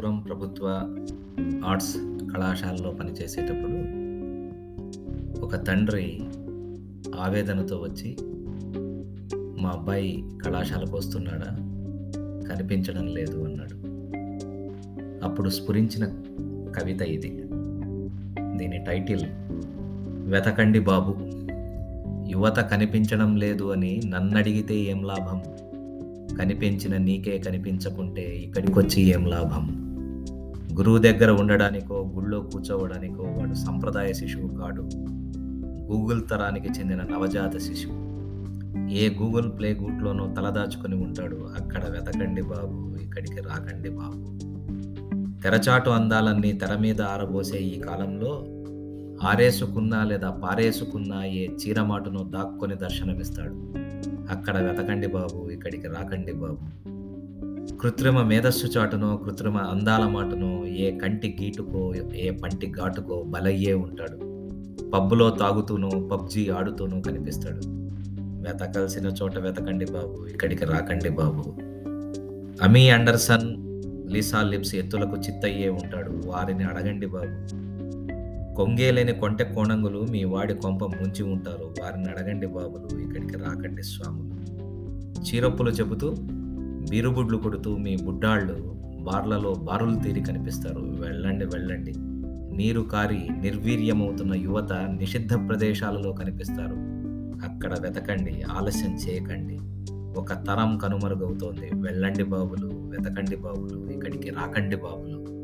ప్రభుత్వ ఆర్ట్స్ కళాశాలలో పనిచేసేటప్పుడు ఒక తండ్రి ఆవేదనతో వచ్చి మా అబ్బాయి కళాశాలకు వస్తున్నాడా? కనిపించడం లేదు అన్నాడు. అప్పుడు స్ఫురించిన కవిత ఇది. దీని టైటిల్ వెతకండి బాబు యువత కనిపించడం లేదు అని నన్నడిగితే ఏం లాభం? కనిపించిన నీకే కనిపించకుంటే ఇక్కడికొచ్చి ఏం లాభం? గురువు దగ్గర ఉండడానికో గుళ్ళో కూర్చోవడానికో వాడు సంప్రదాయ శిశువు కాడు. గూగుల్ తరానికి చెందిన నవజాత శిశువు. ఏ గూగుల్ ప్లే గూట్లోనో తలదాచుకొని ఉంటాడు. అక్కడ వెతకండి బాబు ఇక్కడికి రాకండి బాబు. తెరచాటు అందాలన్నీ తెర మీద ఆరబోసే ఈ కాలంలో ఆరేసుకున్నా లేదా పారేసుకున్నా ఏ చీరమాటును దాక్కొని దర్శనమిస్తాడు. అక్కడ వెతకండి బాబు ఇక్కడికి రాకండి బాబు. కృత్రిమ మేధస్సు చాటునో కృత్రిమ అందాల మాటనో ఏ కంటి గీటుకో ఏ పంటి ఘాటుకో బలయ్యే ఉంటాడు. పబ్బులో తాగుతూనో పబ్జీ ఆడుతూనో కనిపిస్తాడు. వెతకాల్సిన చోట వెతకండి బాబు ఇక్కడికి రాకండి బాబు. అమీ అండర్సన్ లీసా లిప్స్ ఎత్తులకు చిత్తయ్యే ఉంటాడు. వారిని అడగండి బాబు. కొంగేలేని కొంటె కోణంగులు మీ వాడి కొంప ముంచి ఉంటారు. వారిని అడగండి బాబులు ఇక్కడికి రాకండి స్వాములు. చీరప్పులు చెబుతూ బీరుబుడ్లు కొడుతూ మీ బుడ్డాళ్ళు బార్లలో బారులు తీరి కనిపిస్తారు. వెళ్ళండి వెళ్ళండి. నీరు కారి నిర్వీర్యమవుతున్న యువత నిషిద్ధ ప్రదేశాలలో కనిపిస్తారు. అక్కడ వెతకండి ఆలస్యం చేయకండి. ఒక తరం కనుమరుగవుతోంది. వెళ్ళండి బాబులు వెతకండి బాబులు ఇక్కడికి రాకండి బాబులు.